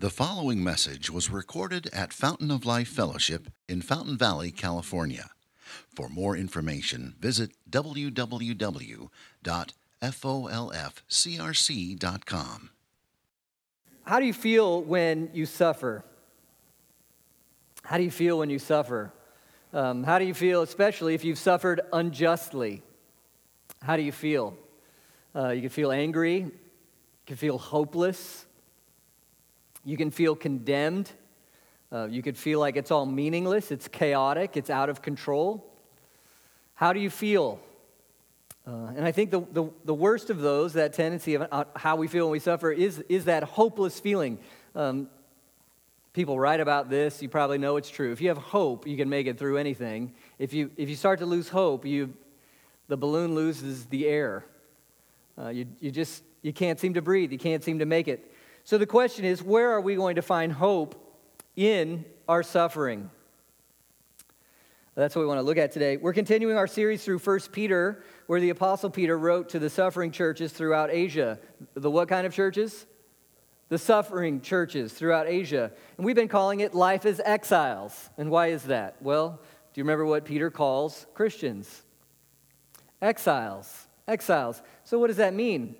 The following message was recorded at Fountain of Life Fellowship in Fountain Valley, California. For more information, visit www.folfcrc.com. How do you feel when you suffer? How do you feel when you suffer? Um, how do you feel, especially if you've suffered unjustly? How do you feel? Uh, you can feel angry, you can feel hopeless, you can feel condemned, uh, you could feel like it's all meaningless, it's chaotic, it's out of control. How do you feel? Uh, and I think the, the, the, worst of those, that tendency of uh, how we feel when we suffer, is, is that hopeless feeling. Um, people write about this. You probably know it's true. If you have hope, you can make it through anything. If you, if you start to lose hope, you, the balloon loses the air. Uh, you, you just you can't seem to breathe. You can't seem to make it. So the question is, where are we going to find hope in our suffering? That's what we want to look at today. We're continuing our series through 1 Peter, where the Apostle Peter wrote to the suffering churches throughout Asia. The what kind of churches? The suffering churches throughout Asia. And we've been calling it Life as Exiles. And why is that? Well, do you remember what Peter calls Christians? Exiles. Exiles. So, what does that mean?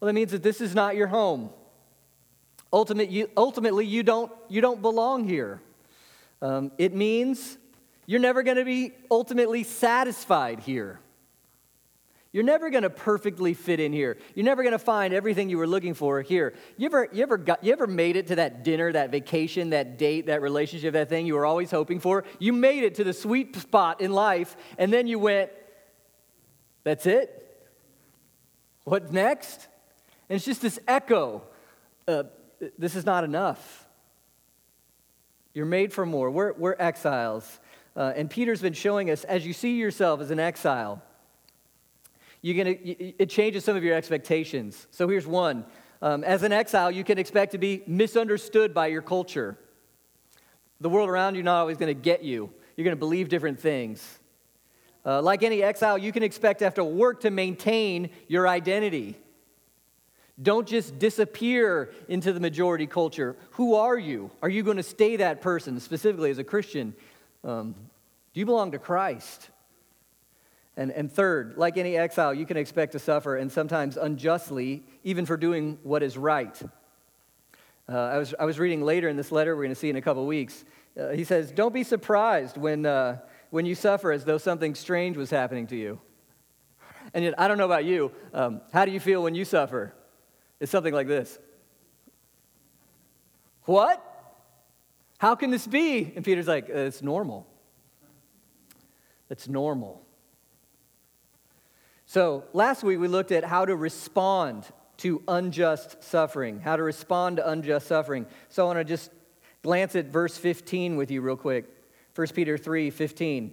Well, that means that this is not your home. Ultimately, you don't, you don't belong here. Um, it means you're never going to be ultimately satisfied here. You're never going to perfectly fit in here. You're never going to find everything you were looking for here. You ever, you, ever got, you ever made it to that dinner, that vacation, that date, that relationship, that thing you were always hoping for? You made it to the sweet spot in life, and then you went, that's it? What next? And it's just this echo. Uh, this is not enough. You're made for more. We're, we're exiles. Uh, and Peter's been showing us as you see yourself as an exile, you're gonna, it changes some of your expectations. So here's one um, As an exile, you can expect to be misunderstood by your culture. The world around you not always going to get you, you're going to believe different things. Uh, like any exile, you can expect to have to work to maintain your identity. Don't just disappear into the majority culture. Who are you? Are you going to stay that person, specifically as a Christian? Um, do you belong to Christ? And, and third, like any exile, you can expect to suffer, and sometimes unjustly, even for doing what is right. Uh, I, was, I was reading later in this letter, we're going to see in a couple weeks. Uh, he says, Don't be surprised when, uh, when you suffer as though something strange was happening to you. And yet, I don't know about you. Um, how do you feel when you suffer? It's something like this What? How can this be? And Peter's like, It's normal. It's normal. So, last week we looked at how to respond to unjust suffering, how to respond to unjust suffering. So, I want to just glance at verse 15 with you real quick. 1 Peter 3 15.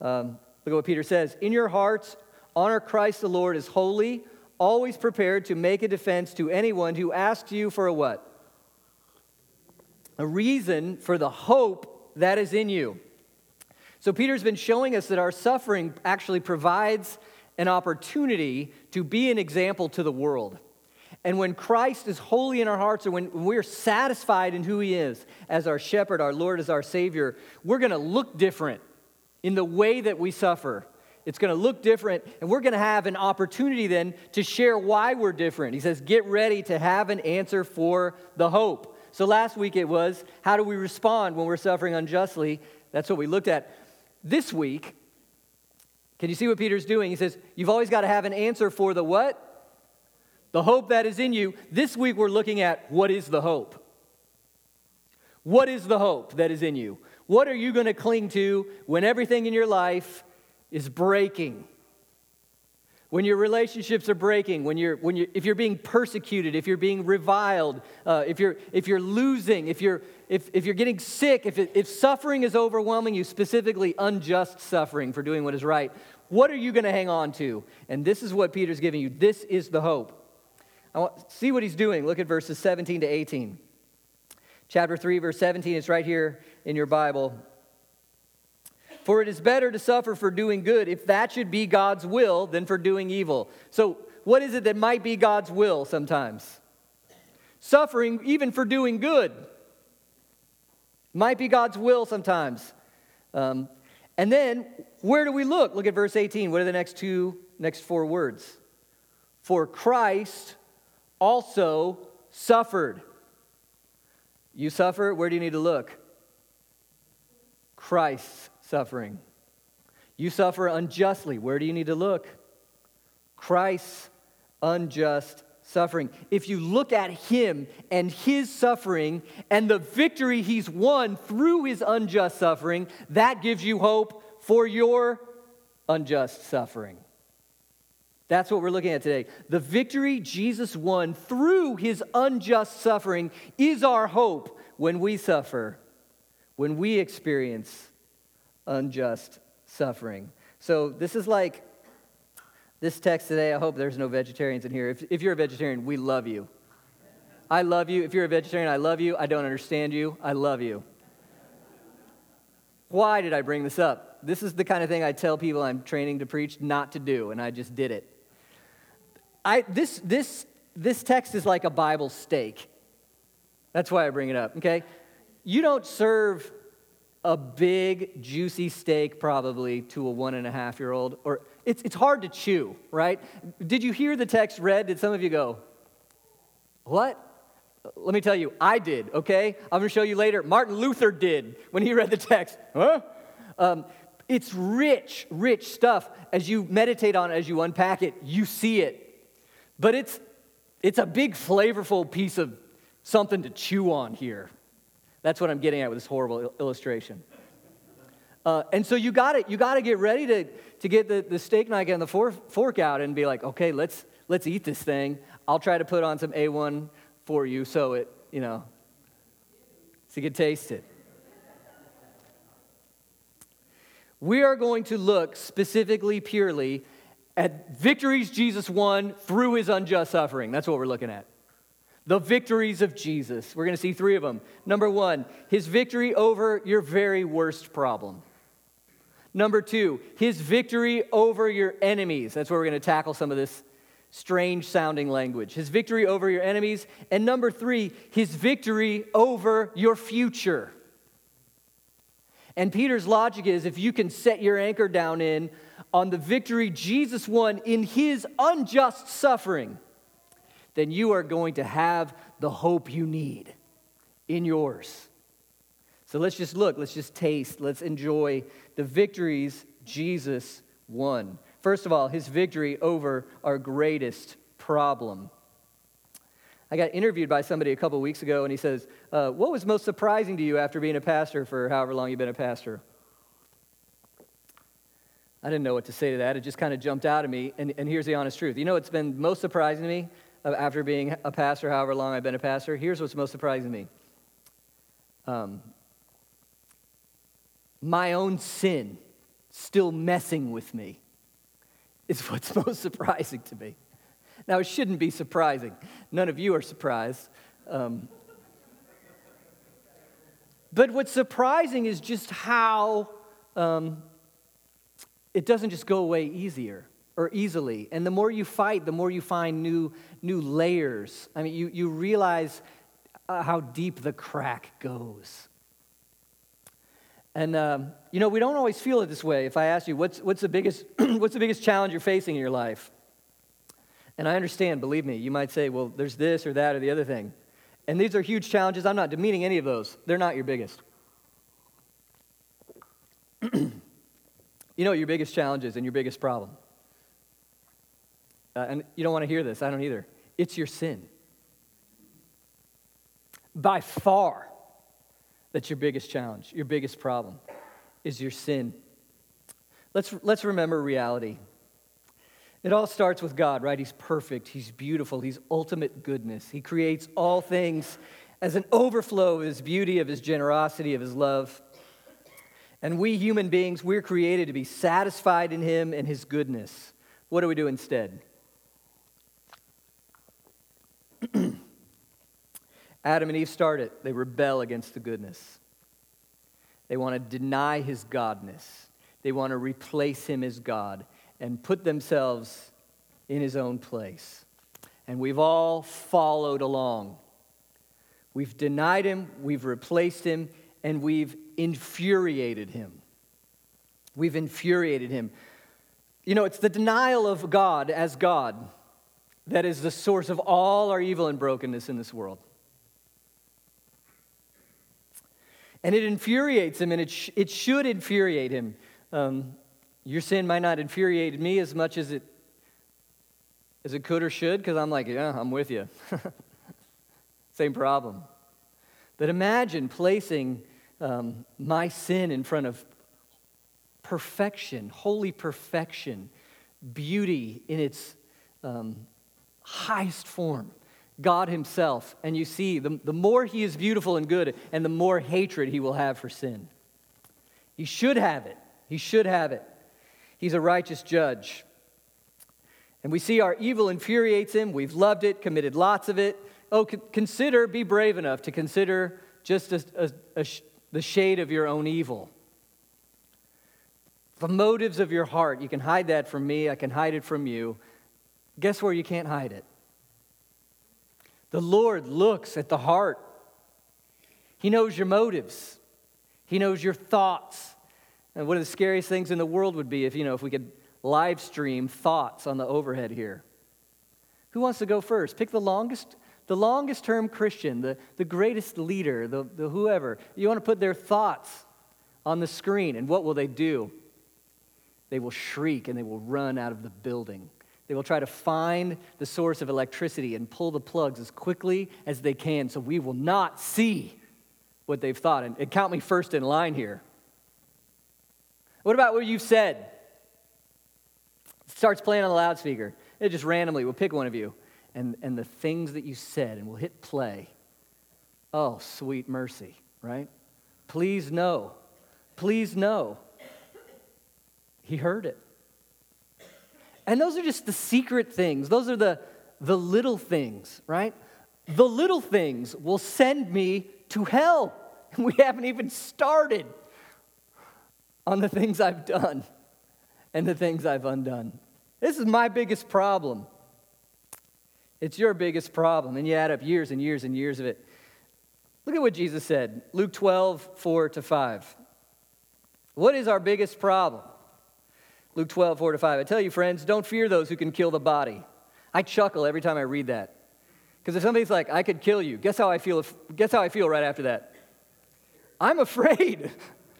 Um, look at what Peter says. In your hearts, honor Christ the Lord as holy, always prepared to make a defense to anyone who asks you for a what? A reason for the hope that is in you. So, Peter's been showing us that our suffering actually provides an opportunity to be an example to the world. And when Christ is holy in our hearts, or when we're satisfied in who He is as our shepherd, our Lord, as our Savior, we're going to look different in the way that we suffer. It's going to look different, and we're going to have an opportunity then to share why we're different. He says, Get ready to have an answer for the hope. So last week it was, How do we respond when we're suffering unjustly? That's what we looked at. This week, can you see what Peter's doing? He says, You've always got to have an answer for the what? the hope that is in you. This week we're looking at what is the hope? What is the hope that is in you? What are you going to cling to when everything in your life is breaking? When your relationships are breaking, when you're, when you're, if you're being persecuted, if you're being reviled, uh, if, you're, if you're losing, if you're, if, if you're getting sick, if, it, if suffering is overwhelming you, specifically unjust suffering for doing what is right, what are you going to hang on to? And this is what Peter's giving you. This is the hope. I want, see what he's doing. Look at verses 17 to 18. Chapter 3, verse 17 is right here in your Bible. For it is better to suffer for doing good, if that should be God's will, than for doing evil. So, what is it that might be God's will sometimes? suffering even for doing good. Might be God's will sometimes. Um, and then, where do we look? Look at verse 18. What are the next two, next four words? For Christ also suffered. You suffer, where do you need to look? Christ's suffering. You suffer unjustly, where do you need to look? Christ's unjust suffering. If you look at him and his suffering and the victory he's won through his unjust suffering, that gives you hope for your unjust suffering. That's what we're looking at today. The victory Jesus won through his unjust suffering is our hope when we suffer, when we experience unjust suffering. So, this is like this text today, I hope there's no vegetarians in here. If, if you're a vegetarian, we love you. I love you. If you're a vegetarian, I love you. I don't understand you. I love you. Why did I bring this up? This is the kind of thing I tell people I'm training to preach not to do, and I just did it. I, this, this, this text is like a Bible steak. That's why I bring it up, okay? You don't serve a big, juicy steak probably to a one and a half year old, or it's, it's hard to chew, right? Did you hear the text read? Did some of you go, What? Let me tell you, I did, okay? I'm gonna show you later. Martin Luther did when he read the text. Huh? Um, it's rich, rich stuff. As you meditate on it, as you unpack it, you see it. But it's, it's a big, flavorful piece of something to chew on here. That's what I'm getting at with this horrible illustration. Uh, and so you got it. You got to get ready to, to get the, the steak knife and the fork out and be like, okay, let's let's eat this thing. I'll try to put on some A1 for you so it, you know, so you can taste it. We are going to look specifically, purely at victories Jesus won through his unjust suffering. That's what we're looking at. The victories of Jesus. We're going to see three of them. Number one, his victory over your very worst problem. Number two, his victory over your enemies. That's where we're going to tackle some of this strange sounding language. His victory over your enemies. And number three, his victory over your future. And Peter's logic is if you can set your anchor down in on the victory Jesus won in his unjust suffering, then you are going to have the hope you need in yours. So let's just look, let's just taste, let's enjoy the victories Jesus won. First of all, his victory over our greatest problem. I got interviewed by somebody a couple weeks ago, and he says, uh, What was most surprising to you after being a pastor for however long you've been a pastor? I didn't know what to say to that. It just kind of jumped out at me. And, and here's the honest truth. You know what's been most surprising to me after being a pastor, however long I've been a pastor? Here's what's most surprising to me um, my own sin still messing with me is what's most surprising to me. Now, it shouldn't be surprising. None of you are surprised. Um, but what's surprising is just how um, it doesn't just go away easier or easily. And the more you fight, the more you find new, new layers. I mean, you, you realize uh, how deep the crack goes. And, um, you know, we don't always feel it this way. If I ask you, what's, what's, the biggest, what's the biggest challenge you're facing in your life? And I understand, believe me, you might say, well, there's this or that or the other thing. And these are huge challenges. I'm not demeaning any of those, they're not your biggest. you know your biggest challenge is and your biggest problem? Uh, and you don't want to hear this, I don't either. It's your sin. By far, that's your biggest challenge, your biggest problem is your sin. Let's, let's remember reality. It all starts with God, right? He's perfect, He's beautiful, He's ultimate goodness. He creates all things as an overflow of His beauty, of His generosity, of His love. And we human beings, we're created to be satisfied in Him and His goodness. What do we do instead? Adam and Eve start it. They rebel against the goodness. They want to deny his godness. They want to replace him as God and put themselves in his own place. And we've all followed along. We've denied him, we've replaced him, and we've infuriated him. We've infuriated him. You know, it's the denial of God as God that is the source of all our evil and brokenness in this world. And it infuriates him, and it, sh- it should infuriate him. Um, your sin might not infuriate me as much as it, as it could or should, because I'm like, yeah, I'm with you. Same problem. But imagine placing um, my sin in front of perfection, holy perfection, beauty in its um, highest form, God Himself. And you see, the, the more He is beautiful and good, and the more hatred He will have for sin. He should have it. He should have it. He's a righteous judge. And we see our evil infuriates Him. We've loved it, committed lots of it. Oh, consider, be brave enough to consider just a, a, a, the shade of your own evil. The motives of your heart, you can hide that from me, I can hide it from you. Guess where you can't hide it? The Lord looks at the heart. He knows your motives. He knows your thoughts. And one of the scariest things in the world would be if, you know, if we could live stream thoughts on the overhead here. Who wants to go first? Pick the longest, the longest term Christian, the, the greatest leader, the, the whoever. You want to put their thoughts on the screen, and what will they do? They will shriek and they will run out of the building. They will try to find the source of electricity and pull the plugs as quickly as they can so we will not see what they've thought. And, and count me first in line here. What about what you've said? Starts playing on the loudspeaker. It just randomly will pick one of you and, and the things that you said, and we'll hit play. Oh, sweet mercy, right? Please know. Please know. He heard it. And those are just the secret things. Those are the, the little things, right? The little things will send me to hell. We haven't even started on the things I've done and the things I've undone. This is my biggest problem. It's your biggest problem, and you add up years and years and years of it. Look at what Jesus said Luke 12, 4 to 5. What is our biggest problem? Luke 12, 4 to 5. I tell you, friends, don't fear those who can kill the body. I chuckle every time I read that. Because if somebody's like, I could kill you, guess how I feel, guess how I feel right after that? I'm afraid.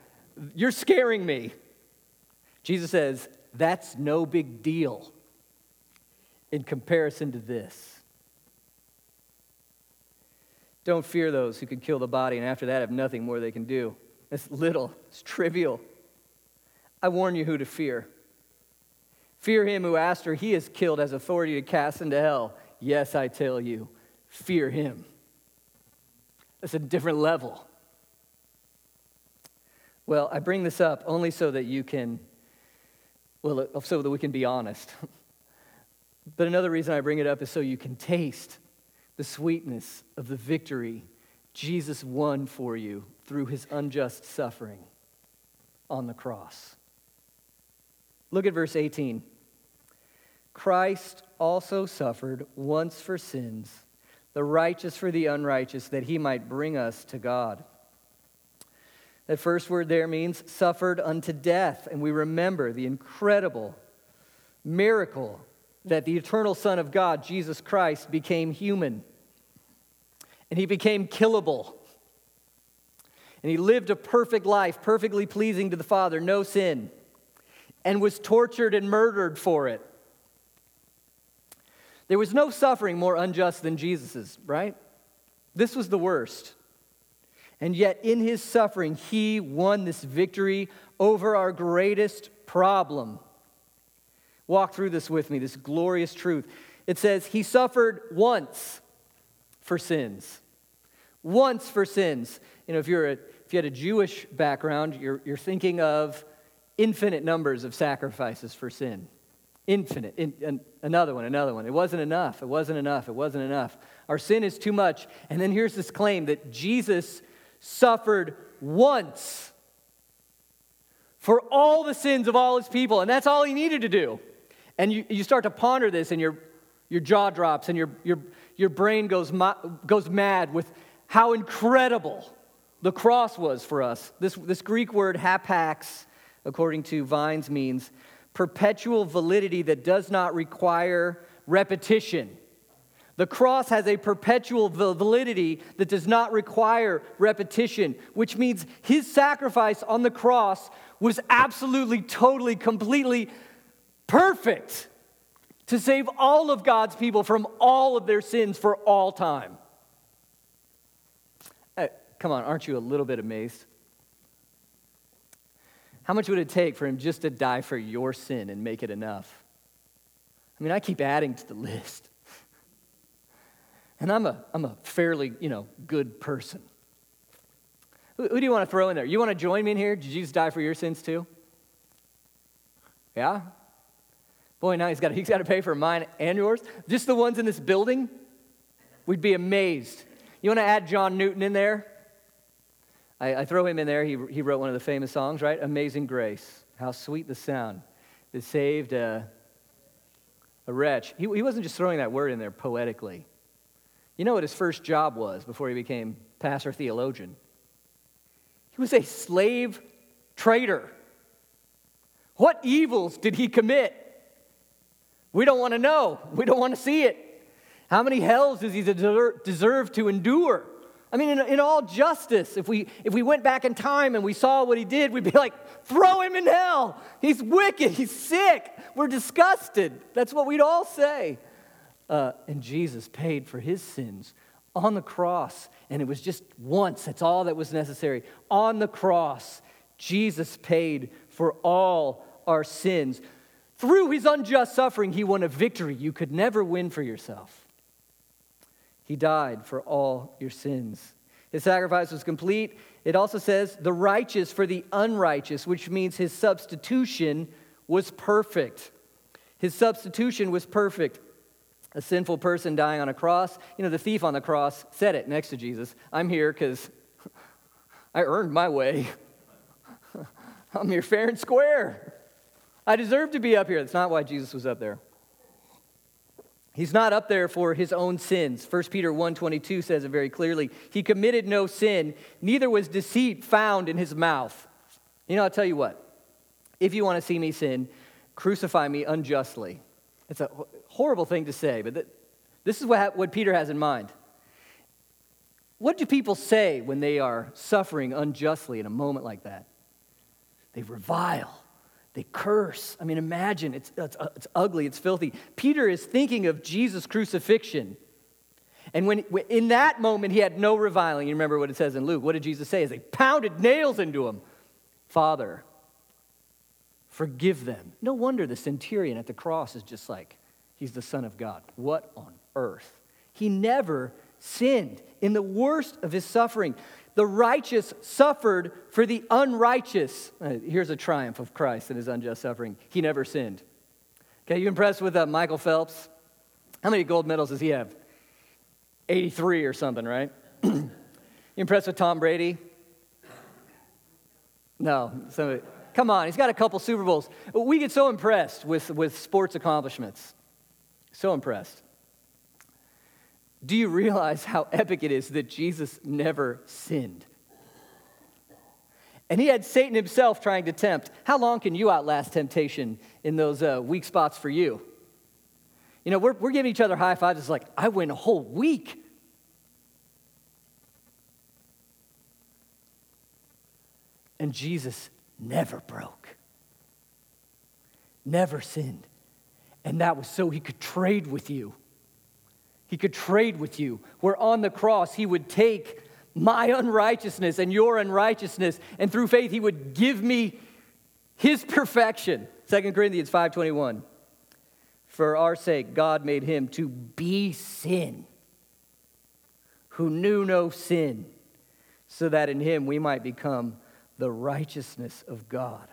You're scaring me. Jesus says, that's no big deal in comparison to this. Don't fear those who can kill the body, and after that have nothing more they can do. It's little, it's trivial. I warn you who to fear. Fear him who asked her, he is killed has authority to cast into hell. Yes, I tell you, fear him. That's a different level. Well, I bring this up only so that you can, well, so that we can be honest. but another reason I bring it up is so you can taste the sweetness of the victory Jesus won for you through his unjust suffering on the cross. Look at verse 18. Christ also suffered once for sins, the righteous for the unrighteous, that he might bring us to God. That first word there means suffered unto death. And we remember the incredible miracle that the eternal Son of God, Jesus Christ, became human. And he became killable. And he lived a perfect life, perfectly pleasing to the Father, no sin, and was tortured and murdered for it. There was no suffering more unjust than Jesus's, right? This was the worst. And yet, in his suffering, he won this victory over our greatest problem. Walk through this with me, this glorious truth. It says, He suffered once for sins. Once for sins. You know, if, you're a, if you had a Jewish background, you're, you're thinking of infinite numbers of sacrifices for sin. Infinite. In, another one, another one. It wasn't enough. It wasn't enough. It wasn't enough. Our sin is too much. And then here's this claim that Jesus suffered once for all the sins of all his people. And that's all he needed to do. And you, you start to ponder this, and your, your jaw drops, and your, your, your brain goes, goes mad with how incredible the cross was for us. This, this Greek word hapax, according to Vines, means perpetual validity that does not require repetition. The cross has a perpetual validity that does not require repetition, which means his sacrifice on the cross was absolutely, totally, completely perfect to save all of God's people from all of their sins for all time. Hey, come on, aren't you a little bit amazed? How much would it take for him just to die for your sin and make it enough? I mean, I keep adding to the list. And I'm a, I'm a fairly, you know, good person. Who, who do you want to throw in there? You want to join me in here? Did Jesus die for your sins too? Yeah? Boy, now he's got, he's got to pay for mine and yours. Just the ones in this building? We'd be amazed. You want to add John Newton in there? I, I throw him in there. He, he wrote one of the famous songs, right? Amazing Grace. How sweet the sound that saved a, a wretch. He, he wasn't just throwing that word in there poetically. You know what his first job was before he became pastor theologian? He was a slave trader. What evils did he commit? We don't want to know. We don't want to see it. How many hells does he deserve to endure? I mean, in, in, all justice, if we, if we went back in time and we saw what he did, we'd be like, throw him in hell. He's wicked. He's sick. We're disgusted. That's what we'd all say. Uh, and Jesus paid for his sins on the cross. And it was just once, that's all that was necessary. On the cross, Jesus paid for all our sins. Through his unjust suffering, he won a victory you could never win for yourself. He died for all your sins. His sacrifice was complete. It also says the righteous for the unrighteous, which means his substitution was perfect. His substitution was perfect a sinful person dying on a cross. You know, the thief on the cross said it next to Jesus I'm here because I earned my way. I'm here fair and square. I deserve to be up here. That's not why Jesus was up there. He's not up there for his own sins. 1 Peter 1:22 says it very clearly. He committed no sin, neither was deceit found in his mouth. You know, I'll tell you what. If you want to see me sin, crucify me unjustly. It's a horrible thing to say, but th- this is what, what Peter has in mind. What do people say when they are suffering unjustly in a moment like that? They revile, they curse. I mean, imagine it's, it's, uh, it's ugly, it's filthy. Peter is thinking of Jesus' crucifixion. And when in that moment he had no reviling, you remember what it says in Luke. What did Jesus say? As they pounded nails into him, Father, forgive them. No wonder the centurion at the cross is just like, he's the Son of God. What on earth? He never sinned in the worst of his suffering. The righteous suffered for the unrighteous. Uh, here's a triumph of Christ and his unjust suffering. He never sinned. Okay, you impressed with uh, Michael Phelps? How many gold medals does he have? 83 or something, right? you impressed with Tom Brady? No. So, Come on, he's got a couple Super Bowls. We get so impressed with, with sports accomplishments. So impressed. Do you realize how epic it is that Jesus never sinned? And he had Satan himself trying to tempt. How long can you outlast temptation in those uh, weak spots for you? You know, we're, we're giving each other high fives. It's like, I went a whole week. And Jesus never broke, never sinned. And that was so he could trade with you. He could trade with you. Where on the cross, he would take my unrighteousness and your unrighteousness, and through faith, he would give me his perfection. 2 Corinthians 5:21. For our sake, God made him to be sin, who knew no sin, so that in him we might become the righteousness of God.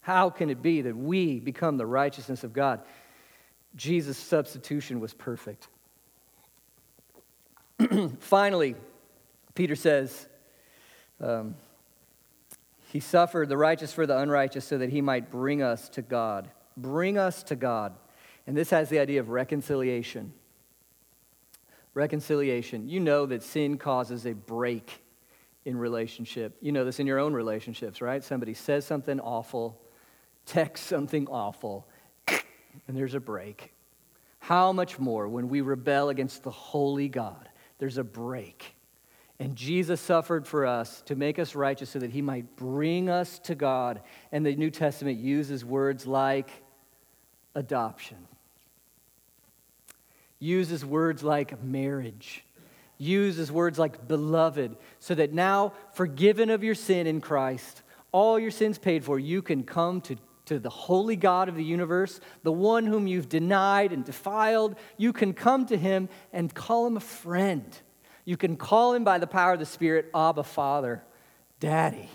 How can it be that we become the righteousness of God? Jesus' substitution was perfect. Finally, Peter says, um, He suffered the righteous for the unrighteous so that he might bring us to God. Bring us to God. And this has the idea of reconciliation. reconciliation. You know that sin causes a break in relationship. You know this in your own relationships, right? Somebody says something awful, texts something awful, and there's a break. How much more when we rebel against the holy God? There's a break. And Jesus suffered for us to make us righteous so that he might bring us to God. And the New Testament uses words like adoption, uses words like marriage, uses words like beloved, so that now, forgiven of your sin in Christ, all your sins paid for, you can come to, to the holy God of the universe, the one whom you've denied and defiled. You can come to him and call him a friend. You can call him by the power of the Spirit, Abba, Father, Daddy.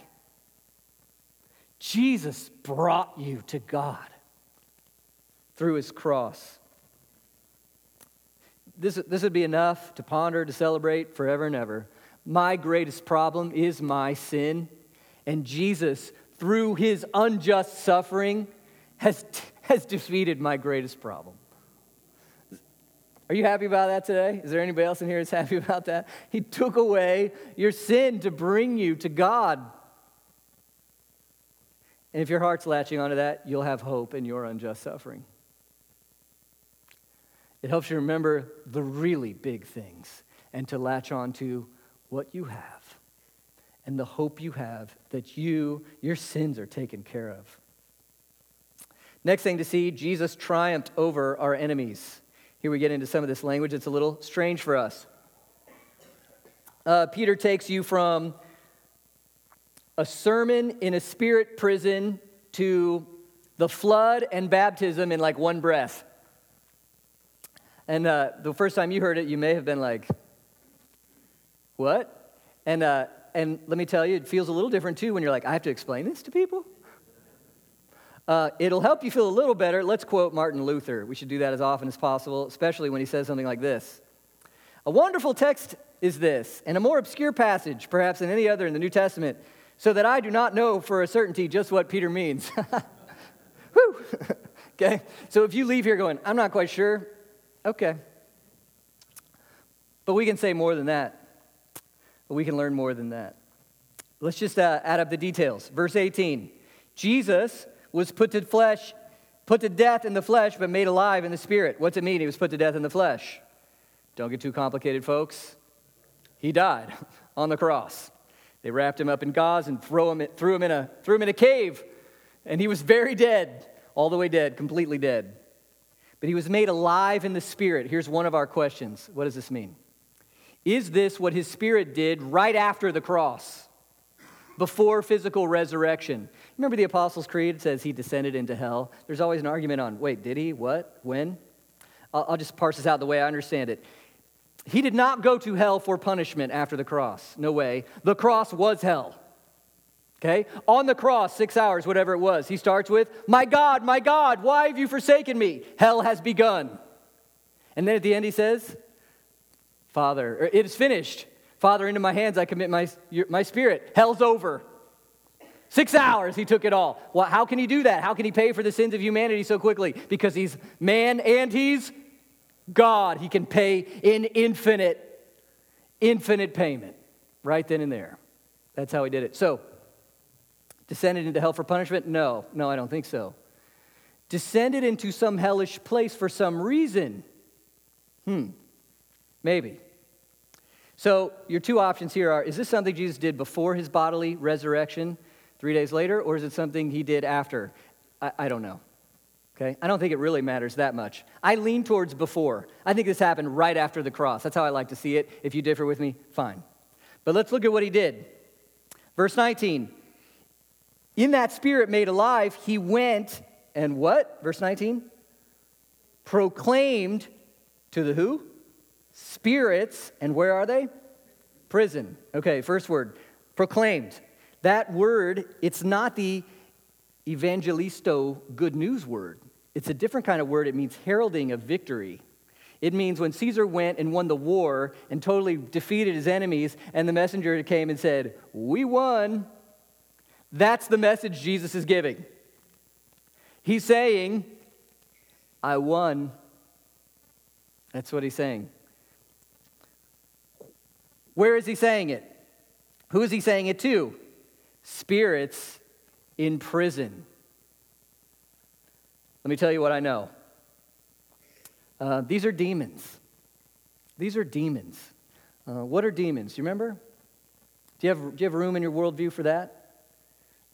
Jesus brought you to God through his cross. This, this would be enough to ponder, to celebrate forever and ever. My greatest problem is my sin, and Jesus, through his unjust suffering, has, has defeated my greatest problem. Are you happy about that today? Is there anybody else in here that's happy about that? He took away your sin to bring you to God. And if your heart's latching onto that, you'll have hope in your unjust suffering. It helps you remember the really big things and to latch on to what you have and the hope you have that you, your sins are taken care of. Next thing to see, Jesus triumphed over our enemies. Here we get into some of this language. It's a little strange for us. Uh, Peter takes you from a sermon in a spirit prison to the flood and baptism in like one breath. And uh, the first time you heard it, you may have been like, what? And, uh, and let me tell you, it feels a little different too when you're like, I have to explain this to people? Uh, it'll help you feel a little better. Let's quote Martin Luther. We should do that as often as possible, especially when he says something like this A wonderful text is this, and a more obscure passage, perhaps than any other in the New Testament, so that I do not know for a certainty just what Peter means. Whew. okay? So if you leave here going, I'm not quite sure, okay. But we can say more than that. But we can learn more than that. Let's just uh, add up the details. Verse 18 Jesus was put to flesh, put to death in the flesh, but made alive in the spirit. What's it mean he was put to death in the flesh? Don't get too complicated, folks. He died on the cross. They wrapped him up in gauze and threw him, threw him, in, a, threw him in a cave. And he was very dead, all the way dead, completely dead. But he was made alive in the spirit. Here's one of our questions What does this mean? Is this what his spirit did right after the cross, before physical resurrection? Remember the Apostles' Creed says he descended into hell? There's always an argument on wait, did he? What? When? I'll, just parse this out the way I understand it. He did not go to hell for punishment after the cross. No way. The cross was hell. Okay? On the cross, six hours, whatever it was, he starts with, My God, my God, why have you forsaken me? Hell has begun. And then at the end, he says, Father, it is finished. Father, into my hands I commit my, my spirit. Hell's over. Six hours, he took it all. Well, how can he do that? How can he pay for the sins of humanity so quickly? Because he's man and he's God. He can pay in infinite, infinite payment right then and there. That's how he did it. So, descended into hell for punishment? No, no, I don't think so. Descended into some hellish place for some reason? Hmm, maybe. So, your two options here are is this something Jesus did before his bodily resurrection? three days later, or is it something he did after? I, I don't know. Okay? I don't think it really matters that much. I lean towards before. I think this happened right after the cross. That's how I like to see it. If you differ with me, fine. But let's look at what he did. Verse 19. In that spirit made alive, he went and what? Verse 19? Proclaimed to the who? Spirits. And where are they? Prison. Okay, first word. Proclaimed. That word, it's not the evangelisto good news word. It's a different kind of word. It means heralding of victory. It means when Caesar went and won the war and totally defeated his enemies, and the messenger came and said, We won. That's the message Jesus is giving. He's saying, I won. That's what he's saying. Where is he saying it? Who is he saying it to? Spirits in prison. Let me tell you what I know. Uh, these are demons. These are demons. Uh, what are demons? You remember? Do you have, do you have room in your worldview for that?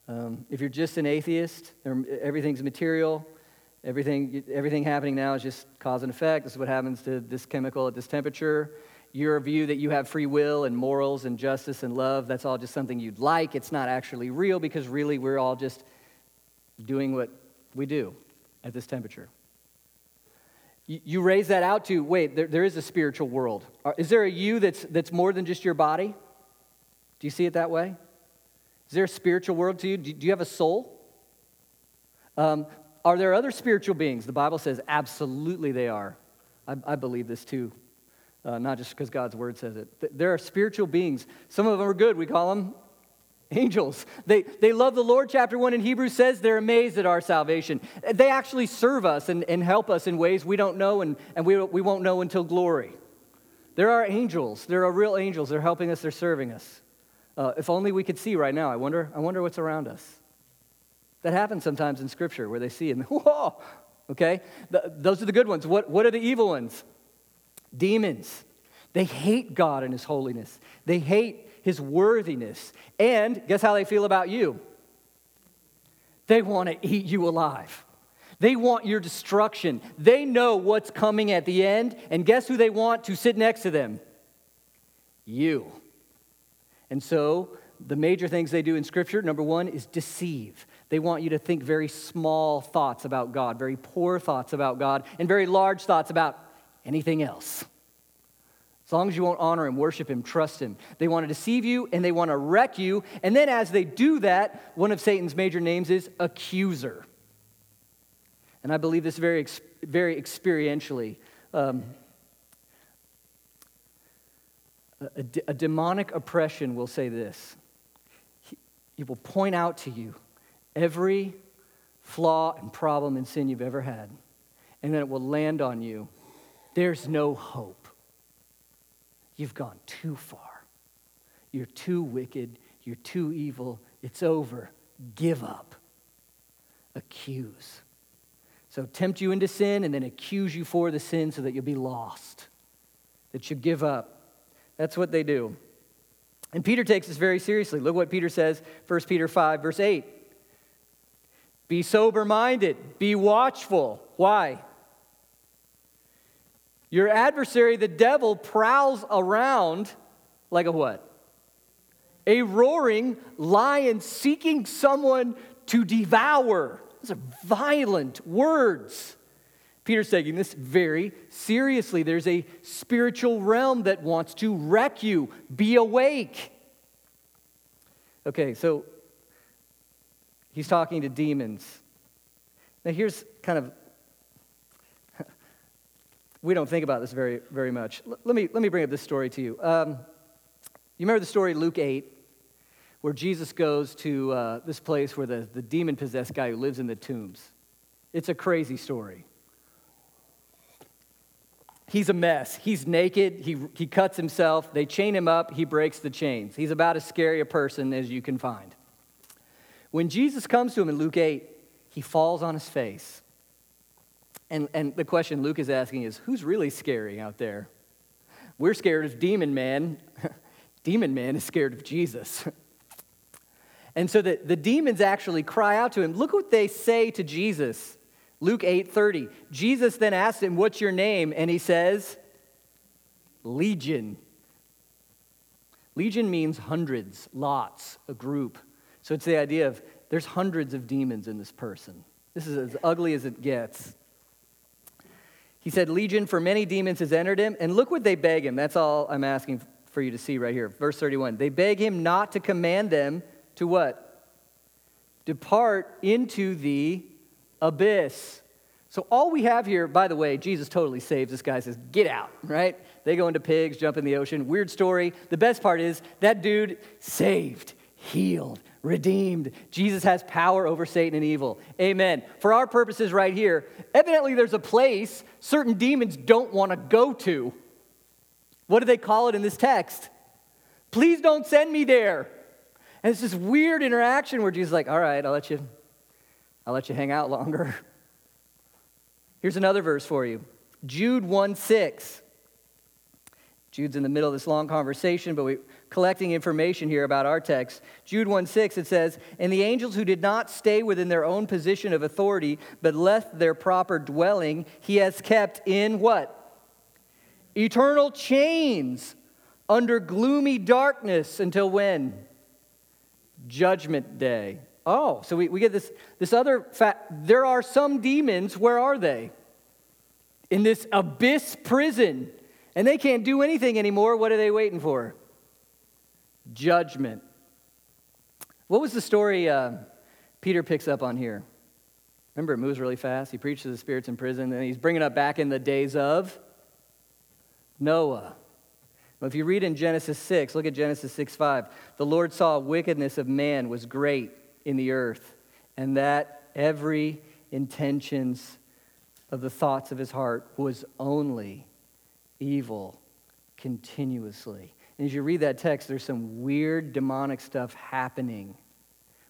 Um, if you're just an atheist, everything's material, everything, everything happening now is just cause and effect. This is what happens to this chemical at this temperature. Your view that you have free will and morals and justice and love, that's all just something you'd like. It's not actually real because really we're all just doing what we do at this temperature. You, raise that out to wait, there, there is a spiritual world. Is there a you that's, that's more than just your body? Do you see it that way? Is there a spiritual world to you? Do you have a soul? Um, are there other spiritual beings? The Bible says absolutely they are. I, I believe this too, uh, not just because God's word says it. There are spiritual beings. Some of them are good. We call them angels. They, they love the Lord. Chapter 1 in Hebrews says they're amazed at our salvation. They actually serve us and, and help us in ways we don't know and, and we, we won't know until glory. There are angels. There are real angels. They're helping us, they're serving us. Uh, if only we could see right now. I wonder, I wonder what's around us. That happens sometimes in Scripture where they see and, whoa, okay? The, those are the good ones. What, what are the evil ones? Demons. They hate God and His holiness, they hate His worthiness. And guess how they feel about you? They want to eat you alive. They want your destruction. They know what's coming at the end. And guess who they want to sit next to them? You. And so, the major things they do in Scripture number one is deceive. They want you to think very small thoughts about God, very poor thoughts about God, and very large thoughts about anything else. As long as you won't honor Him, worship Him, trust Him. They want to deceive you and they want to wreck you. And then, as they do that, one of Satan's major names is accuser. And I believe this very, very experientially. Um, a, demonic oppression will say this he, he will point out to you every flaw and problem and sin you've ever had, and then it will land on you. There's no hope. You've gone too far. You're too wicked. You're too evil. It's over. Give up. Accuse. So tempt you into sin and then accuse you for the sin so that you'll be lost, that you give up. That's what they do. And Peter takes this very seriously. Look what Peter says, 1 Peter 5, verse 8. Be sober minded, be watchful. Why? Your adversary, the devil, prowls around like a what? A roaring lion seeking someone to devour. Those are violent words. Peter's taking this very seriously. There's a spiritual realm that wants to wreck you. Be awake. Okay, so he's talking to demons. Now, here's kind of we don't think about this very, very much. L- let, me, let me bring up this story to you. Um, you remember the story, Luke 8, where Jesus goes to uh, this place where the, the demon possessed guy who lives in the tombs? It's a crazy story. He's a mess. He's naked. He, he cuts himself. They chain him up. He breaks the chains. He's about as scary a person as you can find. When Jesus comes to him in Luke 8, he falls on his face. And, and the question Luke is asking is who's really scary out there? We're scared of Demon Man. demon Man is scared of Jesus. and so the, the demons actually cry out to him. Look what they say to Jesus. Luke 8:30. Jesus then asked him, "What's your name?" And he says, "Legion." Legion means hundreds, lots, a group. So it's the idea of there's hundreds of demons in this person. This is as ugly as it gets. He said, Legion, for many demons has entered him. And look what they beg him. That's all I'm asking for you to see right here. Verse 31. They beg him not to command them to what? Depart into the abyss. So, all we have here, by the way, Jesus totally saves this guy, says, Get out, right? They go into pigs, jump in the ocean. Weird story. The best part is that dude saved, healed, redeemed. Jesus has power over Satan and evil. Amen. For our purposes, right here, evidently there's a place certain demons don't want to go to. What do they call it in this text? Please don't send me there. And it's this weird interaction where Jesus is like, all right, I'll let you, I'll let you hang out longer. Here's another verse for you. Jude 1 6. Jude's in the middle of this long conversation, but we're collecting information here about our text. Jude 1 6, it says, And the angels who did not stay within their own position of authority, but left their proper dwelling, he has kept in what? Eternal chains under gloomy darkness until when? Judgment day. Oh, so we, we get this, this other fact. There are some demons, where are they? In this abyss prison. And they can't do anything anymore. What are they waiting for? Judgment. What was the story uh, Peter picks up on here? Remember, it moves really fast. He preaches the spirits in prison, and he's bringing up back in the days of Noah. Well, if you read in Genesis 6, look at Genesis 6 5. The Lord saw wickedness of man was great in the earth, and that every intentions of the thoughts of his heart was only evil continuously. And as you read that text, there's some weird demonic stuff happening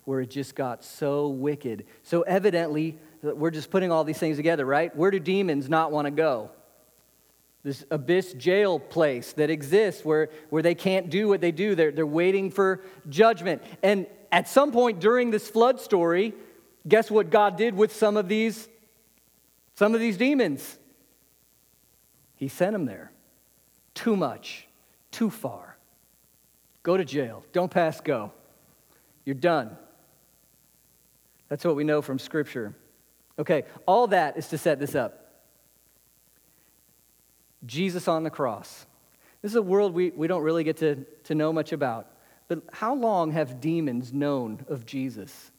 where it just got so wicked. So evidently, we're just putting all these things together, right? Where do demons not want to go? this abyss jail place that exists where, where they can't do what they do. They're, they're waiting for judgment. And at some point during this flood story, guess what God did with some of these, some of these demons? He sent them there. Too much, too far. Go to jail. Don't pass go. You're done. That's what we know from Scripture. Okay, all that is to set this up. Jesus on the cross. This is a world we, we don't really get to, to know much about. But how long have demons known of Jesus?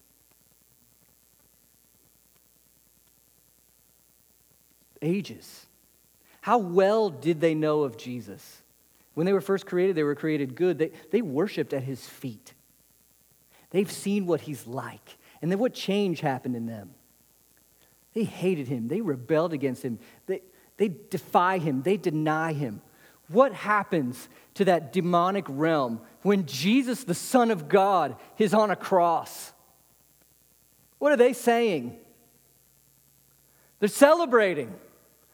Ages. How well did they know of Jesus? When they were first created, they were created good. They, they worshiped at his feet. They've seen what he's like. And then what change happened in them? They hated him. They rebelled against him. They, they defy him, they deny him. What happens to that demonic realm when Jesus, the Son of God, is on a cross? What are they saying? They're celebrating.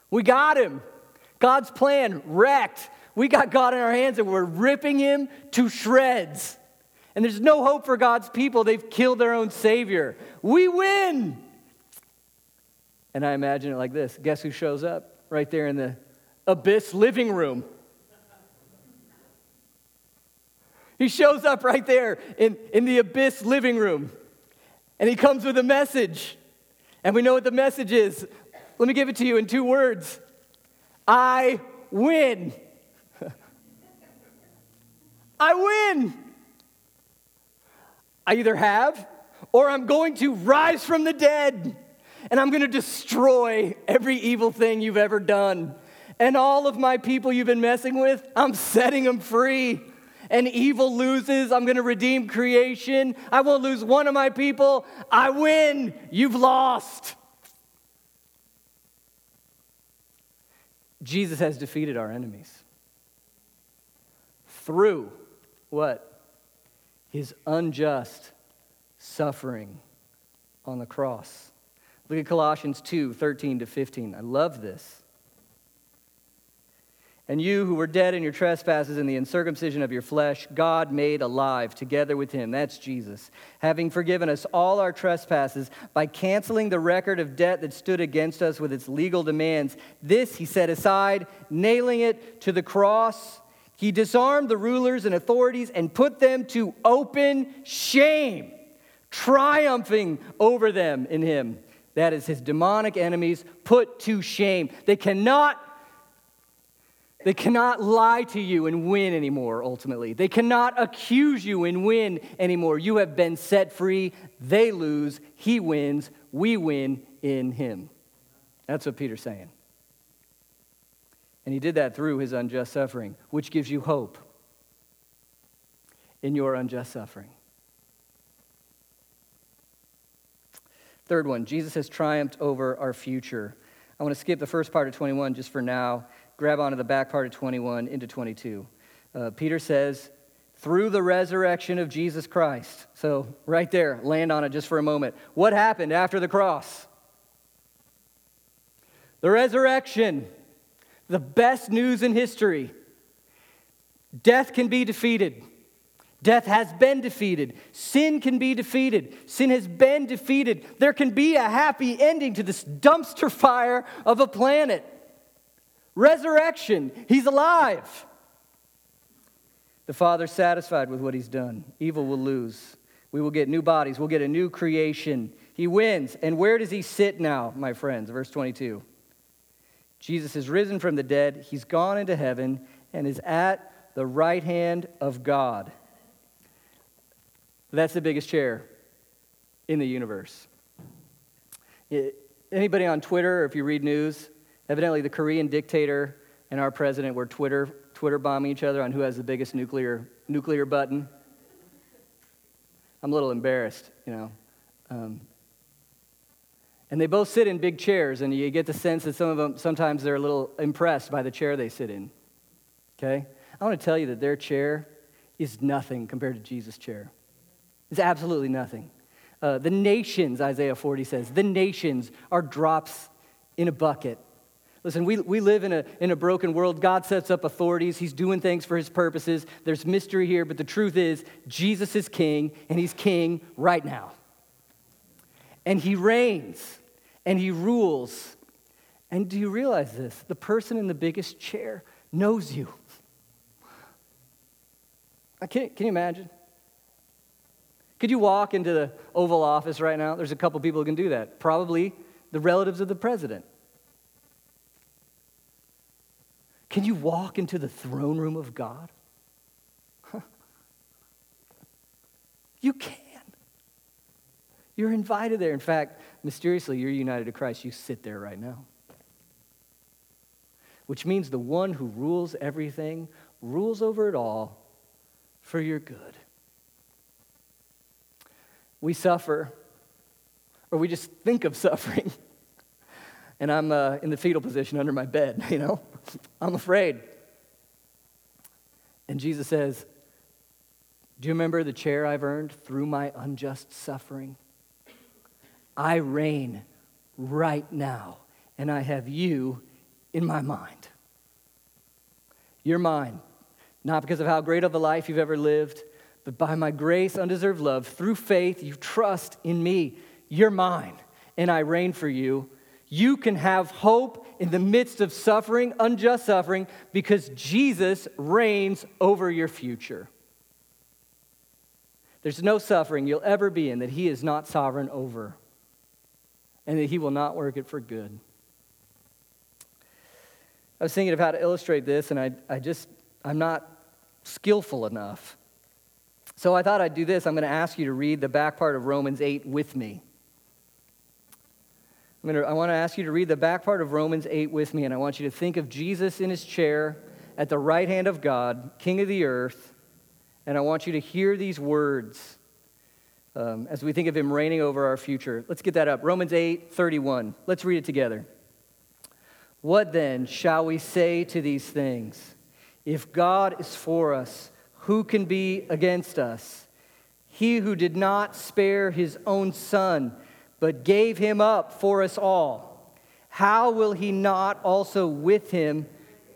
We got him. God's plan wrecked. We got God in our hands and we're ripping him to shreds. And there's no hope for God's people. They've killed their own Savior. We win. And I imagine it like this guess who shows up? right there in the abyss living room. He shows up right there in, in the abyss living room. And he comes with a message. And we know what the message is. Let me give it to you in two words I win. I win. I either have or I'm going to rise from the dead and I'm going to destroy every evil thing you've ever done. And all of my people you've been messing with, I'm setting them free. And evil loses, I'm going to redeem creation. I won't lose one of my people. I win. You've lost. Jesus has defeated our enemies through what? His unjust suffering on the cross. Look at Colossians 2 13 to 15. I love this. And you who were dead in your trespasses and the uncircumcision of your flesh, God made alive together with him. That's Jesus. Having forgiven us all our trespasses by canceling the record of debt that stood against us with its legal demands. This he set aside, nailing it to the cross. He disarmed the rulers and authorities and put them to open shame, triumphing over them in him. That is his demonic enemies put to shame. They cannot they cannot lie to you and win anymore, ultimately. They cannot accuse you and win anymore. You have been set free. They lose. He wins. We win in him. That's what Peter's saying. And he did that through his unjust suffering, which gives you hope in your unjust suffering. Third one, Jesus has triumphed over our future. I want to skip the first part of 21 just for now, grab onto the back part of 21 into 22. Uh, Peter says, through the resurrection of Jesus Christ. So, right there, land on it just for a moment. What happened after the cross? The resurrection, the best news in history. Death can be defeated. Death has been defeated. Sin can be defeated. Sin has been defeated. There can be a happy ending to this dumpster fire of a planet. Resurrection. He's alive. The Father's satisfied with what He's done. Evil will lose. We will get new bodies. We'll get a new creation. He wins. And where does He sit now, my friends? Verse 22. Jesus is risen from the dead. He's gone into heaven and is at the right hand of God. That's the biggest chair in the universe. Anybody on Twitter, or if you read news, evidently the Korean dictator and our president were Twitter, Twitter bombing each other on who has the biggest nuclear, nuclear button. I'm a little embarrassed, you know. Um, and they both sit in big chairs, and you get the sense that some of them, sometimes they're a little impressed by the chair they sit in. Okay? I want to tell you that their chair is nothing compared to Jesus' chair. It's absolutely nothing. Uh, the nations, Isaiah 40 says, the nations are drops in a bucket. Listen, we, we live in a, in a broken world. God sets up authorities. He's doing things for his purposes. There's mystery here, but the truth is, Jesus is king, and he's king right now. And he reigns, and he rules. And do you realize this? The person in the biggest chair knows you. Uh, can, can you imagine? Could you walk into the Oval Office right now? There's a couple people who can do that. Probably the relatives of the president. Can you walk into the throne room of God? You can. You're invited there. In fact, mysteriously, you're united to Christ. You sit there right now. Which means the one who rules everything rules over it all for your good. We suffer, or we just think of suffering. and I'm uh, in the fetal position under my bed, you know? I'm afraid. And Jesus says, Do you remember the chair I've earned through my unjust suffering? I reign right now, and I have you in my mind. You're mine not because of how great of a life you've ever lived, but by my grace, undeserved love, through faith, you trust in me. You're mine, and I reign for you. You can have hope in the midst of suffering, unjust suffering, because Jesus reigns over your future. There's no suffering you'll ever be in that He is not sovereign over, and that He will not work it for good. I was thinking of how to illustrate this, and I, I just, I'm not skillful enough. So I thought I'd do this. I'm going to ask you to read the back part of Romans 8 with me. I'm going to, I want to ask you to read the back part of Romans 8 with me, and I want you to think of Jesus in his chair at the right hand of God, King of the earth, and I want you to hear these words um, as we think of him reigning over our future. Let's get that up. Romans 8 31. Let's read it together. What then shall we say to these things? If God is for us, who can be against us? He who did not spare his own son, but gave him up for us all, how will he not also with him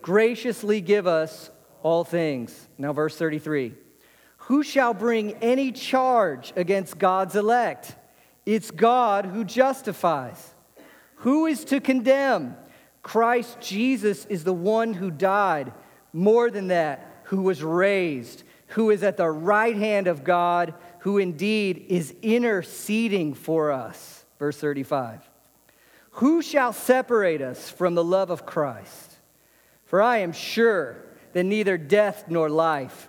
graciously give us all things? Now, verse 33 Who shall bring any charge against God's elect? It's God who justifies. Who is to condemn? Christ Jesus is the one who died more than that, who was raised, who is at the right hand of God, who indeed is interceding for us. Verse 35. Who shall separate us from the love of Christ? For I am sure that neither death nor life,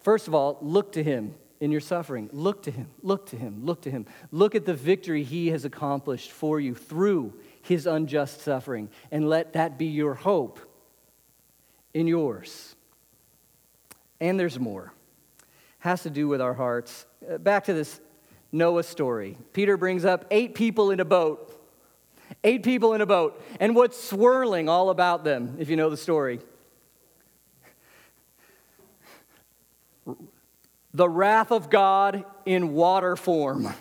First of all, look to him in your suffering. Look to him, look to him, look to him. Look at the victory he has accomplished for you through his unjust suffering, and let that be your hope in yours. And there's more. Has to do with our hearts. Uh, back to this Noah story. Peter brings up eight people in a boat. Eight people in a boat. And what's swirling all about them, if you know the story? The wrath of God in water form.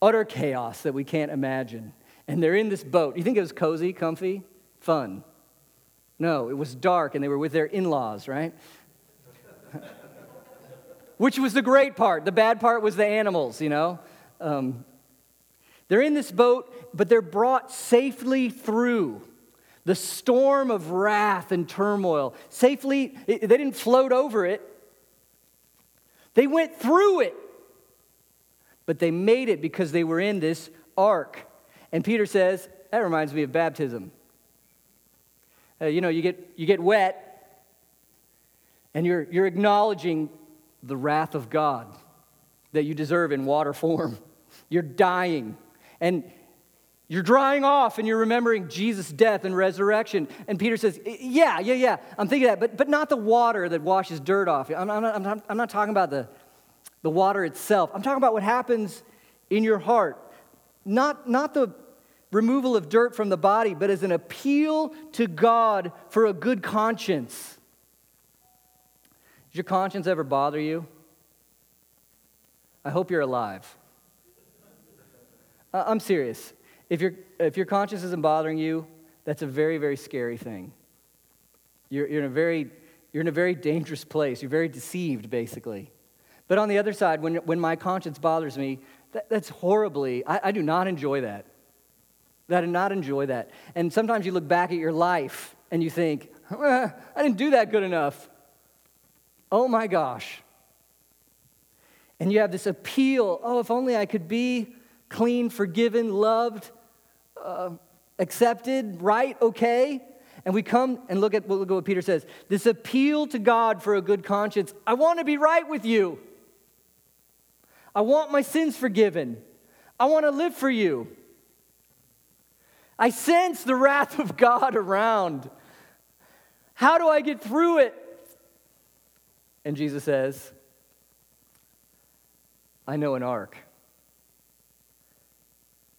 Utter chaos that we can't imagine. And they're in this boat. You think it was cozy, comfy, fun? No, it was dark and they were with their in laws, right? Which was the great part. The bad part was the animals, you know? Um, they're in this boat, but they're brought safely through the storm of wrath and turmoil. Safely, they didn't float over it, they went through it. But they made it because they were in this ark. And Peter says, that reminds me of baptism. Uh, you know, you get, you get wet, and you're, you're acknowledging the wrath of God that you deserve in water form. You're dying. And you're drying off and you're remembering Jesus' death and resurrection. And Peter says, Yeah, yeah, yeah, I'm thinking that, but, but not the water that washes dirt off. I'm, I'm, not, I'm, not, I'm not talking about the, the water itself. I'm talking about what happens in your heart. Not, not the removal of dirt from the body, but as an appeal to God for a good conscience. Does your conscience ever bother you? I hope you're alive. I'm serious. If, you if your conscience isn't bothering you, that's a very, very scary thing. You're, you're, in a very, you're in a very dangerous place. You're very deceived, basically. But on the other side, when, when my conscience bothers me, that, that's horribly, I, I do not enjoy that. I do not enjoy that. And sometimes you look back at your life and you think, I didn't do that good enough. Oh my gosh. And you have this appeal oh, if only I could be clean, forgiven, loved, uh, accepted, right, okay. And we come and look at, look at what Peter says this appeal to God for a good conscience. I want to be right with you. I want my sins forgiven. I want to live for you. I sense the wrath of God around. How do I get through it? And Jesus says, I know an ark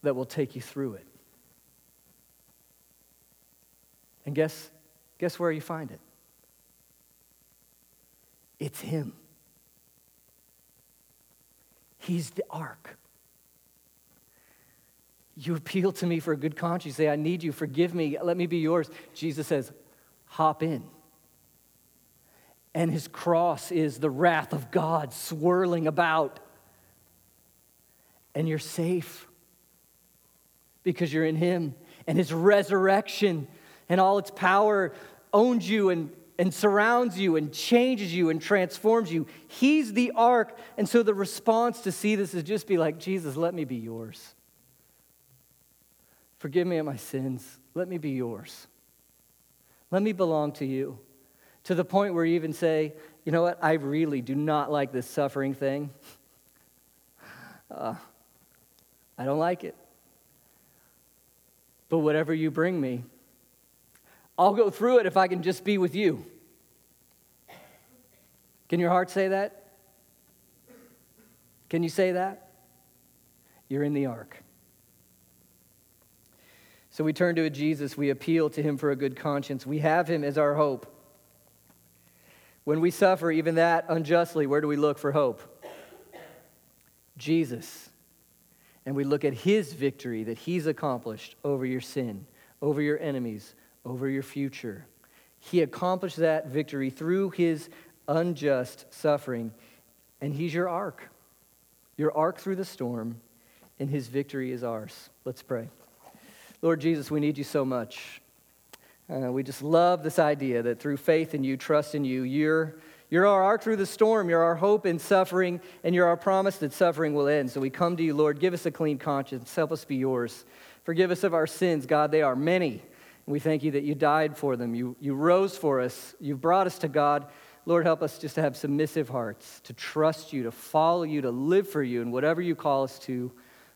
that will take you through it. And guess, guess where you find it? It's Him. He's the ark. You appeal to me for a good conscience. You say, I need you. Forgive me. Let me be yours. Jesus says, hop in. And his cross is the wrath of God swirling about. And you're safe because you're in him. And his resurrection and all its power owns you and, and surrounds you and changes you and transforms you. He's the ark. And so the response to see this is just be like, Jesus, let me be yours. Forgive me of my sins. Let me be yours. Let me belong to you. To the point where you even say, you know what, I really do not like this suffering thing. Uh, I don't like it. But whatever you bring me, I'll go through it if I can just be with you. Can your heart say that? Can you say that? You're in the ark. So we turn to a Jesus. We appeal to him for a good conscience. We have him as our hope. When we suffer, even that unjustly, where do we look for hope? Jesus. And we look at his victory that he's accomplished over your sin, over your enemies, over your future. He accomplished that victory through his unjust suffering, and he's your ark. Your ark through the storm, and his victory is ours. Let's pray. Lord Jesus, we need you so much. Uh, we just love this idea that through faith in you, trust in you, you're, you're our ark through the storm. You're our hope in suffering, and you're our promise that suffering will end. So we come to you, Lord. Give us a clean conscience. Help us be yours. Forgive us of our sins, God. They are many. We thank you that you died for them. You, you rose for us. You've brought us to God. Lord, help us just to have submissive hearts, to trust you, to follow you, to live for you, and whatever you call us to,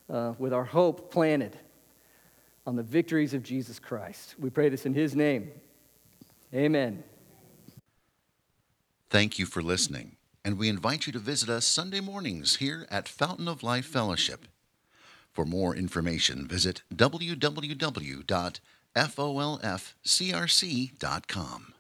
uh, with our hope planted on the victories of Jesus Christ. We pray this in his name. Amen. Thank you for listening, and we invite you to visit us Sunday mornings here at Fountain of Life Fellowship. For more information, visit www.folfcrc.com.